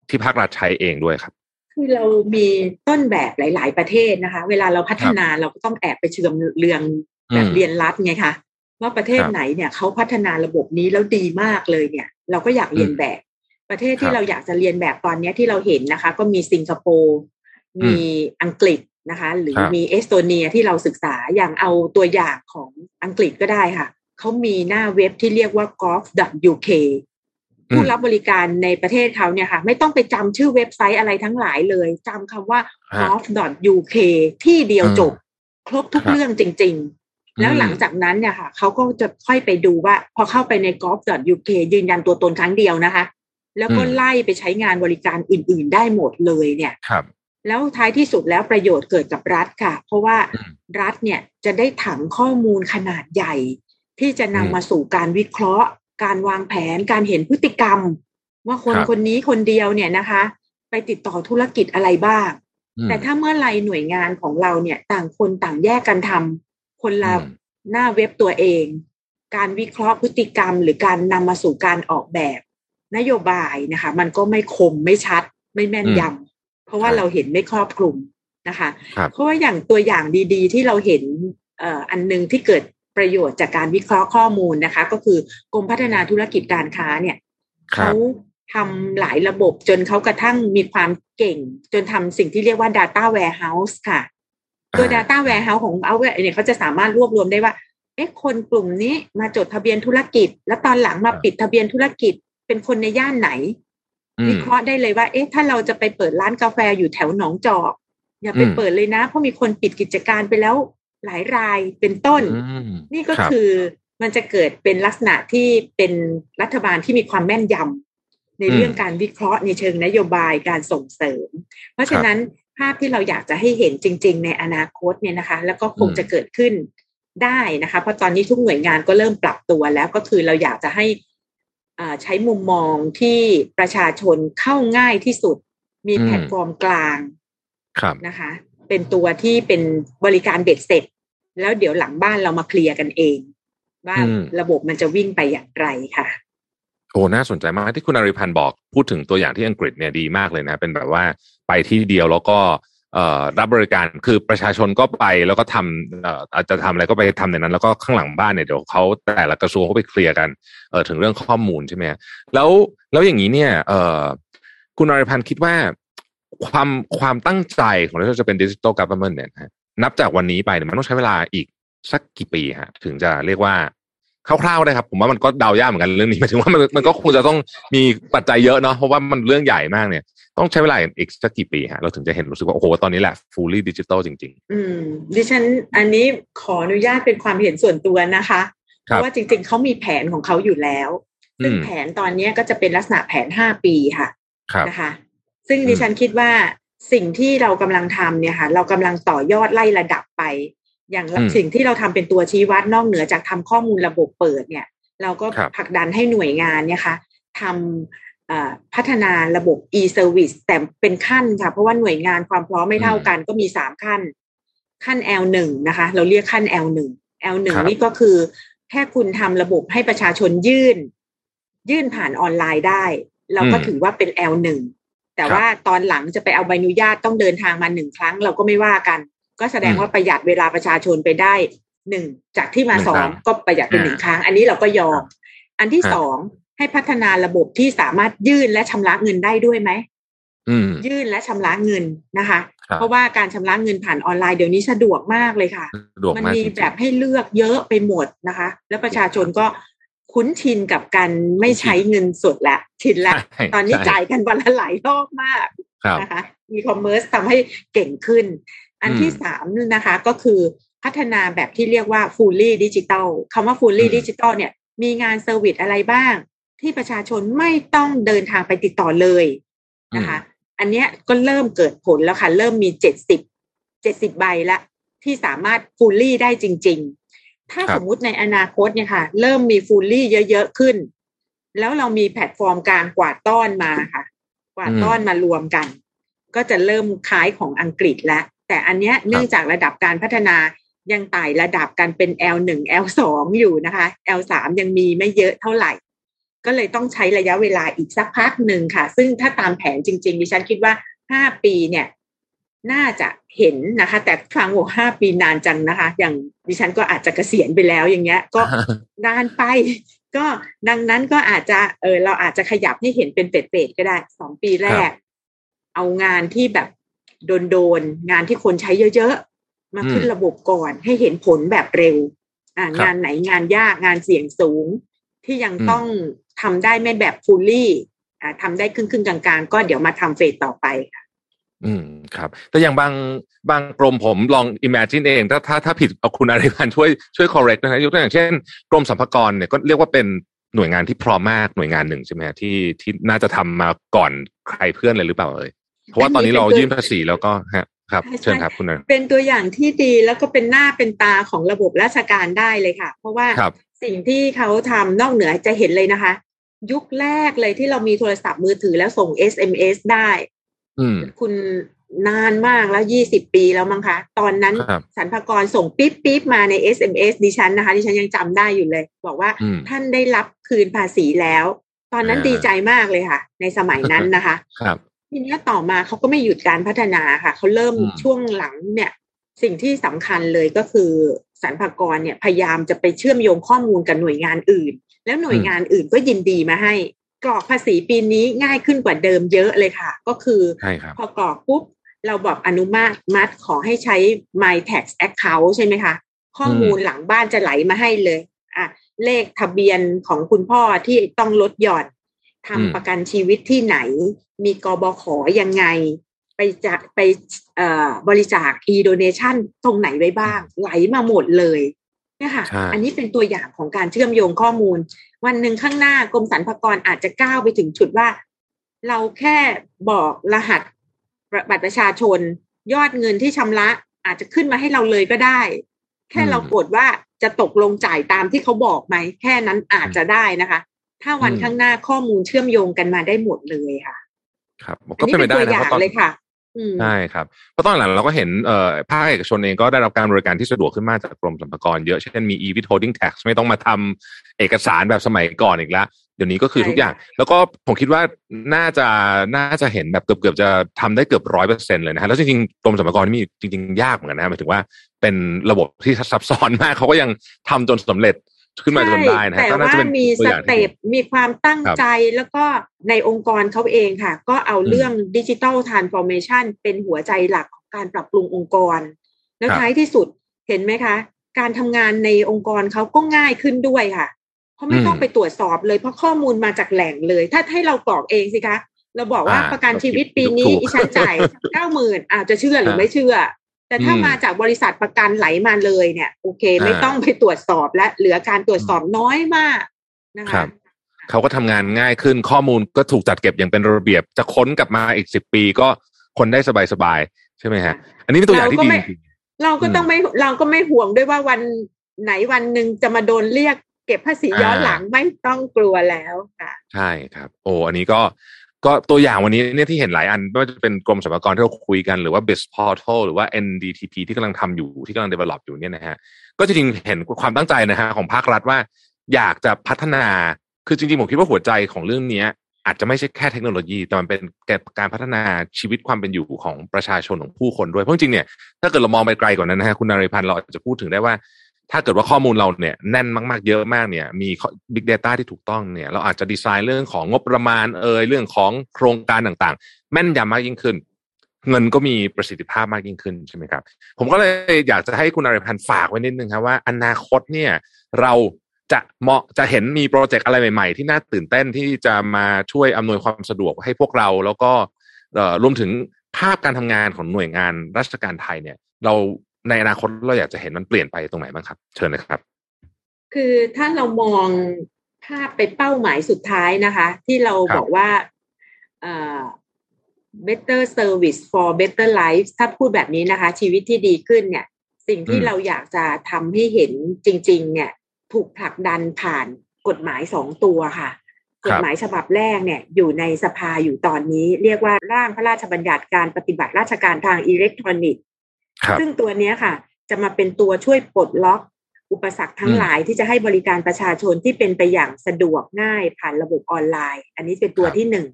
ที่ภาครัฐใช้เองด้วยครับคือเรามีต้นแบบหลาย ๆ ประเทศนะคะ เวลาเราพัฒนาเราก็ต้องแอบไปเชื่อมเรือง แบบอืมเรียนรัดไงคะว่าประเทศครับไหนเนี่ยเขาพัฒนาระบบนี้แล้วดีมากเลยเนี่ย เราก็อยากเรียนแบบ ประเทศคที่รับเราอยากจะเรียนแบบตอนเนี้ยที่เราเห็นนะคะ ก็มีสิงคโปร์อืมมีอังกฤษนะคะ หรือครับมีเอสโตเนียที่เราศึกษาอย่างเอาตัวอย่างของอังกฤษก็ได้ค่ะเขามีหน้าเว็บที่เรียกว่า golf.uk อืมผู้รับบริการในประเทศเขาเนี่ยค่ะ ไม่ต้องไปจำชื่อเว็บไซต์อะไรทั้งหลายเลยจำคำว่าฮะ golf.uk ที่เดียวอืมจบ ครบทุกครับเรื่องจริง ๆ แล้วอืมหลังจากนั้นเนี่ยค่ะเขาก็จะค่อยไปดูว่า พอเข้าไปใน golf.uk ยืนยันตัวตนครั้งเดียวนะคะ แล้วก็อืมไล่ไปใช้งานบริการอื่น ๆ ได้หมดเลยเนี่ยครับแล้วท้ายที่สุดแล้วประโยชน์เกิดกับรัฐค่ะ เพราะว่าอืมรัฐเนี่ยจะได้ถังข้อมูลขนาดใหญ่ ที่จะนำอืมมาสู่การวิเคราะห์ การวางแผนการเห็นพฤติกรรม ว่าคนครับคนนี้คนเดียวเนี่ยนะคะ ไปติดต่อธุรกิจอะไรบ้างอืมแต่ถ้าเมื่อไรหน่วยงานของเราเนี่ยต่างคนต่างแยกกันทำ คนละอืมหน้าเว็บตัวเอง การวิเคราะห์พฤติกรรม หรือการนำมาสู่การออกแบบ นโยบายนะคะ มันก็ไม่คมไม่ชัด ไม่แม่นยำเพราะว่าครับเราเห็นไม่ครอบคลุมนะคะครับเพราะว่าอย่างตัวอย่างดีๆ ที่เราเห็นเอ่ออันหนึงที่เกิดประโยชน์จากการวิเคราะห์ข้อมูลนะคะ ก็คือกรมพัฒนาธุรกิจการค้าเนี่ยครัเขาบทำหลายระบบจนเขากระทั่งมีความเก่ง จนทำสิ่งที่เรียกว่า Data Warehouse ค่ะ ตัวอ่า Data Warehouse ของเอาเนี่ยเขาจะสามารถรวบรวมได้ว่าเอ๊ะคนกลุ่มนี้มาจดทะเบียนธุรกิจ แล้วตอนหลังมาปิดทะเบียนธุรกิจเป็นคนในย่านไหนอืวิมเคราะห์ได้เลยว่า เอ๊ะ ถ้าเราจะไปเปิดร้านกาแฟอยู่แถวหนองจอก อย่าไปอืมเปิดเลยนะ เพราะมีคนปิดกิจการไปแล้วหลายรายเป็นต้นอืมนี่ก็รับคือมันจะเกิดเป็นลักษณะที่เป็นรัฐบาลที่มีความแม่นยำในอืมเรื่องการวิเคราะห์ในเชิงนโยบายการส่งเสริม เพราะฉะนั้นภาพที่เราอยากจะให้เห็นจริง ๆ ในอนาคตเนี่ยนะคะ แล้วก็คงอืมจะเกิดขึ้นได้นะคะ เพราะตอนนี้ทุกหน่วยงานก็เริ่มปรับตัวแล้วก็คือเราอยากจะให้อ่าใช้มุมมองที่ประชาชนเข้าง่ายที่สุด มีแพลตฟอร์มกลางครับนะคะ เป็นตัวที่เป็นบริการเบ็ดเสร็จ แล้วเดี๋ยวหลังบ้านเรามาเคลียร์กันเอง ว่าอืมระบบมันจะวิ่งไปอย่างไรค่ะโอ้น่าสนใจมากที่คุณอาริพันธ์บอกพูดถึงตัวอย่างที่อังกฤษเนี่ยดีมากเลยนะ เป็นแบบว่า ไปที่เดียวแล้วก็รับบริการคือประชาชนก็ไปแล้วก็ทำอาจจะทำอะไรก็ไปทำในนั้น แล้วก็ข้างหลังบ้านเนี่ยเดี๋ยวเขาแต่ละกระทรวงเขาไปเคลียร์กันเอถึงเรื่องข้อมูลใช่ไหมแล้วแล้วอย่างนี้เนี่ยเอคุณอริพันธ์คิดว่าความความตั้งใจของเราจะเป็นดิจิทัลกั v เ r อร์เนี่ยนะนับจากวันนี้ไปเนี่ยมันต้องใช้เวลาอีกสักกี่ปีฮะถึงจะเรียกว่า คร่าวๆได้ครับ ผมว่ามันก็เดายากเหมือนกันเรื่องนี้หมายถึงว่ามันมันก็คงจะต้องมีปัจจัยเยอะเนาะเพราะว่ามันเรื่องใหญ่มากเนี่ย ต้องใช้เวลาอีกสักกี่ปีฮะเราถึงจะเห็นรู้สึกว่า โอ้โห ตอนนี้แหละ fully digital จริงอืม ดิฉันอันนี้ขออนุญาตเป็นความเห็นส่วนตัวนะคะ เพครับราะว่าจริง ๆเขามีแผนของเขาอยู่แล้ว ซึ่งอืมแผนตอนนี้ก็จะเป็นลักษณะแผนห้าปีค่ะๆครับนะคะ ซึ่งอืมดิฉันคิดว่าสิ่งที่เรากำลังทำเนี่ยค่ะ เรากำลังต่อยอดไล่ระดับไป อย่างอืมสิ่งที่เราทำเป็นตัวชี้วัดนอกเหนือจากทำข้อมูลระบบเปิดเนี่ย เราก็ครับผลักดันให้หน่วยงานเนี่ยค่ะทำเอ่อพัฒนาระบบ e-service แต่เป็นขั้นค่ะ เพราะว่าหน่วยงานความพร้อมไม่เท่ากันก็มีสามขั้น ขั้น L1 นะคะ เราเรียกขั้น L1 L1 ครับนี่ก็คือแค่คุณทำระบบให้ประชาชนยื่น ยื่นผ่านออนไลน์ได้ เราก็ถือว่าเป็น L1 แต่ว่าตอนหลังจะไปเอาใบอนุญาตต้องเดินทางมาหนึ่งครั้ง เราก็ไม่ว่ากัน ก็แสดงว่าประหยัดเวลาประชาชนไปได้หนึ่งจากที่มาหนึ่งสอครั้งงก็ประหยัดเป็นหนึ่งครั้ง อันนี้เราก็ยอม อันที่ฮะสองให้พัฒนาระบบที่สามารถยื่นและชำระเงินได้ด้วยไหมอืมยื่นและชำระเงินนะคะครับเพราะว่าการชำระเงินผ่านออนไลน์เดี๋ยวนี้สะดวกมากเลยค่ะสะดวกมันมากมีจริงๆแบบให้เลือกเยอะไปหมดนะคะ แล้วประชาชนก็คุ้นชินกับการไม่ใช้เงินสดละชินละใช่ตอนนี้ใช่จ่ายกันวันละหลายรอบมากครับนะคะอีคอมเมิร์ซทำให้เก่งขึ้น อันที่อืมสามนะคะก็คือพัฒนาแบบที่เรียกว่า fully digital คำว่า fully อืม digital เนี่ยมีงาน service อะไรบ้าง ที่ประชาชนไม่ต้องเดินทางไปติดต่อเลยนะคะ อันเนี้ยก็เริ่มเกิดผลแล้วค่ะ เริ่มมีเจ็ดสิบเจ็ดสิบใบละ ที่สามารถ fully ได้จริง ๆ ถ้าครับสมมุติในอนาคตเนี่ยค่ะ เริ่มมี fully เยอะ ๆ ขึ้น แล้วเรามีแพลตฟอร์มกลางกวาดต้อนมาค่ะ กวาดต้อนมารวมกัน ก็จะเริ่มคล้ายของอังกฤษแล้ว แต่อันเนี้ยเนื่องจากระดับการพัฒนายังไต่ระดับกันเป็น L1 L2 อยู่นะคะ L3 ยังมีไม่เยอะเท่าไหร่ ก็เลยต้องใช้ระยะเวลาอีกสักพักหนึ่งค่ะ ซึ่งถ้าตามแผนจริงๆดิฉันคิดว่าห้าปีเนี่ย น่าจะเห็นนะคะ แต่ฟังโอ้ห้าปีนานจังนะคะ อย่างดิฉันก็อาจจะเกษียณไปแล้วอย่างเงี้ย ก็นานไป ก็ดังนั้นก็อาจจะเออเราอาจจะขยับให้เห็นเป็นเฟดๆก็ได้สองปีแรครักบเอางานที่แบบ โดนๆงานที่คนใช้เยอะๆ มาขึ้นอืมระบบก่อนให้เห็นผลแบบเร็วอ่าครับงานไหนงานยากงานเสี่ยงสูง ที่ยังอืมต้องทำได้ไม่แบบฟูลลี่อ่าทำได้ครึ่งๆกลางๆ ก็เดี๋ยวมาทำเฟสต่อไปค่ะอืมครับ แต่อย่างบางบางกรมผมลอง imagine เอง ถ้าถ้าถ้าผิดเอาคุณอาริพันธ์ช่วยช่วย correct นะฮะยกตัวอย่างเช่น กรมสรรพากรเนี่ยก็เรียกว่าเป็นหน่วยงานที่พร้อมมากหน่วยงานหนึ่งใช่ไหมฮะที่ที่น่าจะทำมาก่อนใครเพื่อนเลยหรือเปล่าเอ่ย เพราะว่าตอนนี้เรายื่นภาษีแล้วก็ฮะครับใช่เชิญครับคุณอาเป็นตัวอย่างที่ดีแล้วก็เป็นหน้าเป็นตาของระบบราชการได้เลยค่ะ เพราะว่าครับสิ่งที่เขาทำนอกเหนือจะเห็นเลยนะคะ ยุคแรกเลยที่เรามีโทรศัพท์มือถือแล้วส่ง SMS ได้ อืมคุณนานมากแล้วยี่สิบปีแล้วมั้งคะ ตอนนั้นครับสรรพากรส่งปิ๊บปิ๊บมาใน SMS ดิฉันนะคะ ดิฉันยังจำได้อยู่เลย บอกว่าอืมท่านได้รับคืนภาษีแล้ว ตอนนั้นอ่าดีใจมากเลยค่ะ ในสมัยนั้นนะคะครับ ทีเนี้ยต่อมาเขาก็ไม่หยุดการพัฒนาค่ะเขาเริ่มอืมช่วงหลังเนี่ยสิ่งที่สำคัญเลยก็คือสรรพากรเนี่ยพยายามจะไปเชื่อมโยงข้อมูลกับหน่วยงานอื่น แล้วหน่วยงานอื่นก็ยินดีมาให้ กรอกภาษีปีนี้ง่ายขึ้นกว่าเดิมเยอะเลยค่ะ ก็คือใช่ครับพอกรอกปุ๊บ เราบอกอนุมาตมัดขอให้ใช้ My Tax Account ใช่ไหมคะ ข้อมูลหลังบ้านจะไหลมาให้เลย อะ เลขทะเบียนของคุณพ่อที่ต้องลดหย่อนอืม ทำประกันชีวิตที่ไหน มีกบขยังไง ไปไปจะไปเอ่อบริจาค e-donation ตรงไหนไว้บ้าง ไหลมาหมดเลยเนี่ยค่ะใช่อันนี้เป็นตัวอย่างของการเชื่อมโยงข้อมูล วันหนึ่งข้างหน้ากรมสรรพากรอาจจะก้าวไปถึงจุดว่า เราแค่บอกรหัสบัตรประชาชน ยอดเงินที่ชำระอาจจะขึ้นมาให้เราเลยก็ได้ แค่เรากดว่าจะตกลงจ่ายตามที่เขาบอกไหม แค่นั้นอาจจะได้นะคะ ถ้าวันข้างหน้าข้อมูลเชื่อมโยงกันมาได้หมดเลยค่ะ ครับอัก็นนี้เป็นไปเป็นได้ตัวอนะย่าเพงราะตอนเลยค่ะอืมใช่ครับเพราะตอนหลังเราก็เห็นเอ่อภาคเอกชนเองก็ได้รับการบริการที่สะดวกขึ้นมากจากกรมสรรพากรเยอะเช่นมี e-withholding tax ไม่ต้องมาทำเอกสารแบบสมัยก่อนอีกแล้วเดี๋ยวนี้ก็คือใช่ทุกอย่าง แล้วก็ผมคิดว่าน่าจะน่าจะเห็นแบบเกือบเกือบๆจะทำได้เกือบร้อยเปอร์เซ็นเลยนะฮะแล้วจริงๆกรมสรรพากรนี่มีจริง ๆ ยากเหมือนกันนะหมายถึงว่าเป็นระบบที่ซับซ้อนมากเขาก็ยังทำจนสำเร็จ ขึ้นมาจนได้นะฮะแต่ก็น่าว่าจะเป็นมีตัวสอย่างที่เต็ปดีมีความตั้งครับใจแล้วก็ในองค์กรเขาเองค่ะ ก็เอาอืมเรื่องดิจิ t a ลทรานส์ฟอร์เมชันเป็นหัวใจหลักของการปรับปรุงองค์กร แล้วครับท้ายที่สุดเห็นไหมคะ การทำงานในองค์กรเขาก็ง่ายขึ้นด้วยค่ะ เพราะไม่ต้องไปตรวจสอบเลยเพราะข้อมูลมาจากแหล่งเลย ถ้าให้เรากรอกเองสิคะเราบอกว่าอ่าประกันชีวิตปีนี้ถูกอีฉันจ่ายเก้าหมื่นอาจจะเชื่อหรืออ่าไม่เชื่อ แต่ถ้าอืมมาจากบริษัทประกันไหลมาเลยเนี่ยโอเค ไม่อ่าต้องไปตรวจสอบและเหลือการตรวจสอบน้อยมากนะครัคะบเขาก็ทำงานง่ายขึ้นข้อมูลก็ถูกจัดเก็บอย่างเป็นระเบียบ จะค้นกลับมาอีกสิบปีก็คนได้สบายๆใช่ไหมฮะ อันนี้เป็นตัวอย่างที่ดีจริงเราก็อืมต้องไม่เราก็ไม่ห่วงด้วยว่าวันไหนวันหนึ่งจะมาโดนเรียกเก็บภาษีย้อนอ่าหลังไม่ต้องกลัวแล้วค่ะ ใช่ครับ โอ้อันนี้ก็ ก็ตัวอย่างวันนี้เนี่ยที่เห็นหลายอันไม่ว่าจะเป็นกรมสรรพากรที่เราคุยกันหรือว่า BIS Portal หรือว่า NDTP ที่กำลังทำอยู่ที่กำลัง develop อยู่เนี่ยนะฮะก็จริงๆเห็นความตั้งใจนะฮะของภาครัฐว่า อยากจะพัฒนาคือจริงๆผมคิดว่าหัวใจของเรื่องนี้อาจจะไม่ใช่แค่เทคโนโลยี แต่มันเป็นการพัฒนาชีวิตความเป็นอยู่ของประชาชนของผู้คนด้วย เพราะจริงเนี่ยถ้าเกิดเรามองไปไกลกว่านั้นนะฮะคุณนาริพันธ์เราอาจจะพูดถึงได้ว่า ถ้าเกิดว่าข้อมูลเราเนี่ยแน่นมากๆเยอะมากเนี่ย มี Big Data ที่ถูกต้องเนี่ย เราอาจจะดีไซน์เรื่องของงบประมาณเอ่ยเรื่องของโครงการต่างๆ แม่นยำมากยิ่งขึ้น เงินก็มีประสิทธิภาพมากยิ่งขึ้นใช่ไหมครับ ผมก็เลยอยากจะให้คุณนาริพันธ์ฝากไว้นิดนึงครับว่าอนาคตเนี่ย เราจะเหมาะจะเห็นมีโปรเจกต์อะไรใหม่ๆ ที่น่าตื่นเต้นที่จะมาช่วยอำนวยความสะดวกให้พวกเรา แล้วก็เอ่อรวมถึงภาพการทำงานของหน่วยงานราชการไทยเนี่ย เรา ในอนาคตเราอยากจะเห็นมันเปลี่ยนไปตรงไหนบ้างครับ เชิญเลยครับ คือถ้าเรามองภาพไปเป้าหมายสุดท้ายนะคะ ที่เราครับบอกว่าเอ่อ better service for better life ถ้าพูดแบบนี้นะคะ ชีวิตที่ดีขึ้นเนี่ย สิ่งที่อืมเราอยากจะทำให้เห็นจริง ๆ เนี่ย ถูกผลักดันผ่านกฎหมายสองตัวค่ะ กฎหมายฉบับแรกเนี่ย อยู่ในสภาอยู่ตอนนี้ เรียกว่าร่างพระราชบัญญัติการปฏิบัติราชการทางอิเล็กทรอนิกส์ครับ ซึ่งตัวเนี้ยค่ะ จะมาเป็นตัวช่วยปลดล็อกอุปสรรคทั้อืงมหลายที่จะให้บริการประชาชนที่เป็นไปอย่างสะดวกง่ายผ่านระบบออนไลน์ อันนี้เป็นตัวครับที่หนึ่ง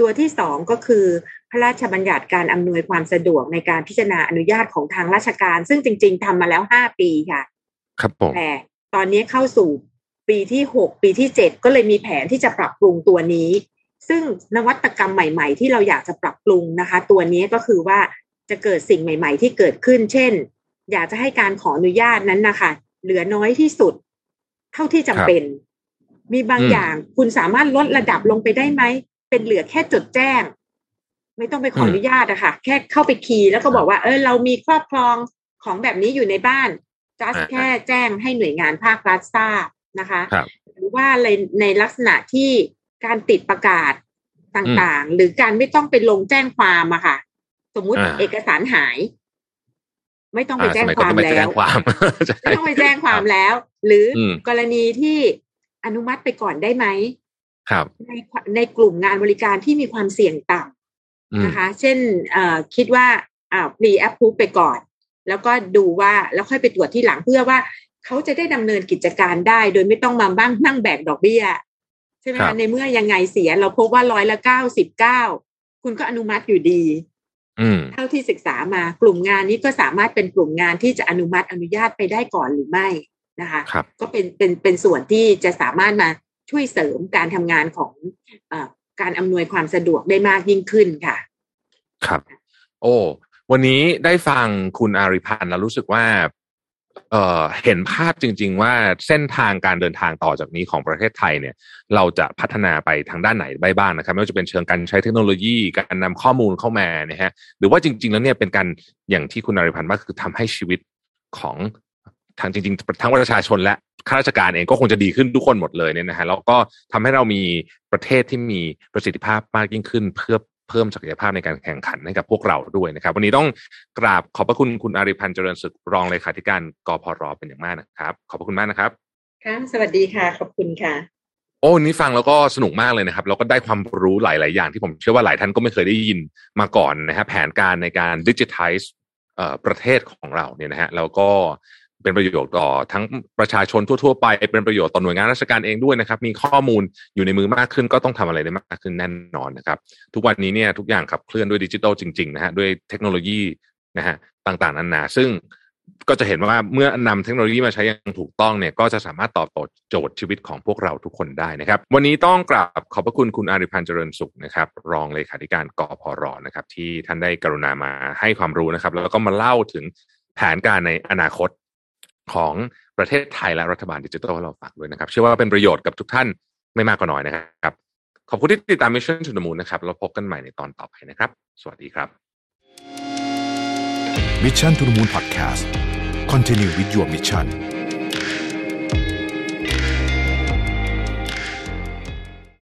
ตัวที่สองก็คือ พระราชบัญญัติการอำนวยความสะดวกในการพิจารณาอนุญาตของทางราชการ ซึ่งจริง ๆทำมาแล้วห้าปีค่ะ ครับผมแต่ตอนนี้เข้าสู่ปีที่หกปีที่เจ็ดก็เลยมีแผนที่จะปรับปรุงตัวนี้ ซึ่งนวัตกรรมใหม่ ๆ ที่เราอยากจะปรับปรุงนะคะ ตัวนี้ก็คือว่า จะเกิดสิ่งใหม่ ๆ ที่เกิดขึ้น เช่น อยากจะให้การขออนุญาตนั้นนะคะเหลือน้อยที่สุด เท่าที่จำเป็น มีบางอืมอย่างคุณสามารถลดระดับลงไปได้ไหม เป็นเหลือแค่จดแจ้ง ไม่ต้องไปขออนุญาตอะค่ะ แค่เข้าไปคีย์แล้วก็บอกว่า เออเรามีครอบครองของแบบนี้อยู่ในบ้าน just อ่าแค่แจ้งให้หน่วยงานภาครัฐทราบนะคะครับหรือว่าในในลักษณะที่การติดประกาศต่างๆ หรือการไม่ต้องไปลงแจ้งความอะค่ะ สมมุติอ่าเอกสารหาย ไม่ต้องไปอ่าแจ้สงมัยคก่อนวามต้องไปแล้แจ้งวความใช่ไม่ต้องไปแจ้งความแล้ว หรืออมกรณีที่อนุมัติไปก่อนได้ไหมครับ ในในกลุ่มงานบริการที่มีความเสี่ยงต่ำอืมนะคะ เช่นเอ่อคิดว่าอ่า pre approve ไปก่อน แล้วก็ดูว่าแล้วค่อยไปตรวจที่หลังเพื่อว่าเขาจะได้ดำเนินกิจการได้ โดยไม่ต้องมาบ้างนั่งแบกดอกเบี้ยใช่ไหมครัคะบในเมื่อยังไงเสียเราพบว่าร้อยละเก้าสิบเก้าคุณก็อนุมัติอยู่ดีอืม เท่าที่ศึกษามากลุ่มงานนี้ก็สามารถเป็นกลุ่มงานที่จะอนุมัติอนุญาตไปได้ก่อนหรือไม่นะคะครับก็เป็นเป็นเป็นส่วนที่จะสามารถมาช่วยเสริมการทำงานของเออการอำนวยความสะดวกได้มากยิ่งขึ้นค่ะ ครับ โอ้วันนี้ได้ฟังคุณอาริพันธ์แล้วรู้สึกว่า เอ่อเห็นภาพจริง ๆ ว่าเส้นทางการเดินทางต่อจากนี้ของประเทศไทยเนี่ย เราจะพัฒนาไปทางด้านไหนได้บ้างนะครับ ไม่ว่าจะเป็นเชิงการใช้เทคโนโลยี การนำข้อมูลเข้ามานะฮะหรือว่าจริง ๆ แล้วเนี่ยเป็นการอย่างที่คุณนริพันธ์ว่าคือทำให้ชีวิตของทางจริง ๆ ทั้งประชาชนและข้าราชการเองก็คงจะดีขึ้นทุกคนหมดเลยเนี่ยนะฮะแล้วก็ทำให้เรามีประเทศที่มีประสิทธิภาพมากยิ่งขึ้น เพื่อ เพิ่มศักยภาพในการแข่งขันให้กับพวกเราด้วยนะครับ วันนี้ต้องกราบขอบพระคุณคุณอาริพันธ์เจริญศึกรองเลขาธิการกพรเป็นอย่างมากนะครับ ขอบพระคุณมากนะครับค่ะสวัสดีค่ะ ขอบคุณค่ะ โอ้วันนี้ฟังแล้วก็สนุกมากเลยนะครับ แล้วก็ได้ความรู้หลาย ๆ อย่างที่ผมเชื่อว่าหลายท่านก็ไม่เคยได้ยินมาก่อนนะฮะแผนการในการดิจิทัลประเทศของเราเนี่ยนะฮะแล้วก็ เป็นประโยชน์ต่อทั้งประชาชนทั่วๆไป เป็นประโยชน์ต่อหน่วยงานราชการเองด้วยนะครับ มีข้อมูลอยู่ในมือมากขึ้น ก็ต้องทำอะไรได้มากขึ้นแน่นอนนะครับ ทุกวันนี้เนี่ยทุกอย่างขับเคลื่อนด้วยดิจิทัลจริงๆนะฮะด้วยเทคโนโลยีนะฮะต่างๆนานาซึ่งก็จะเห็นว่าเมื่อนำเทคโนโลยีมาใช้อย่างถูกต้องเนี่ยก็จะสามารถตอบโจทย์ชีวิตของพวกเราทุกคนได้นะครับ วันนี้ต้องกราบขอบพระคุณคุณอาริพันธ์เจริญสุขนะครับ รองเลขาธิการกพรนะครับ ที่ท่านได้กรุณามาให้ความรู้นะครับ แล้วก็มาเล่าถึงแผนการในอนาคต ของประเทศไทยและรัฐบาลดิจิทัลเราฝากด้วยนะครับ เชื่อว่าเป็นประโยชน์กับทุกท่านไม่มากก็น้อยนะครับ ขอบคุณที่ติดตาม Mission to the Moon นะครับเราพบกันใหม่ในตอนต่อไปนะครับ สวัสดีครับ Mission to the Moon Podcast Continue with your mission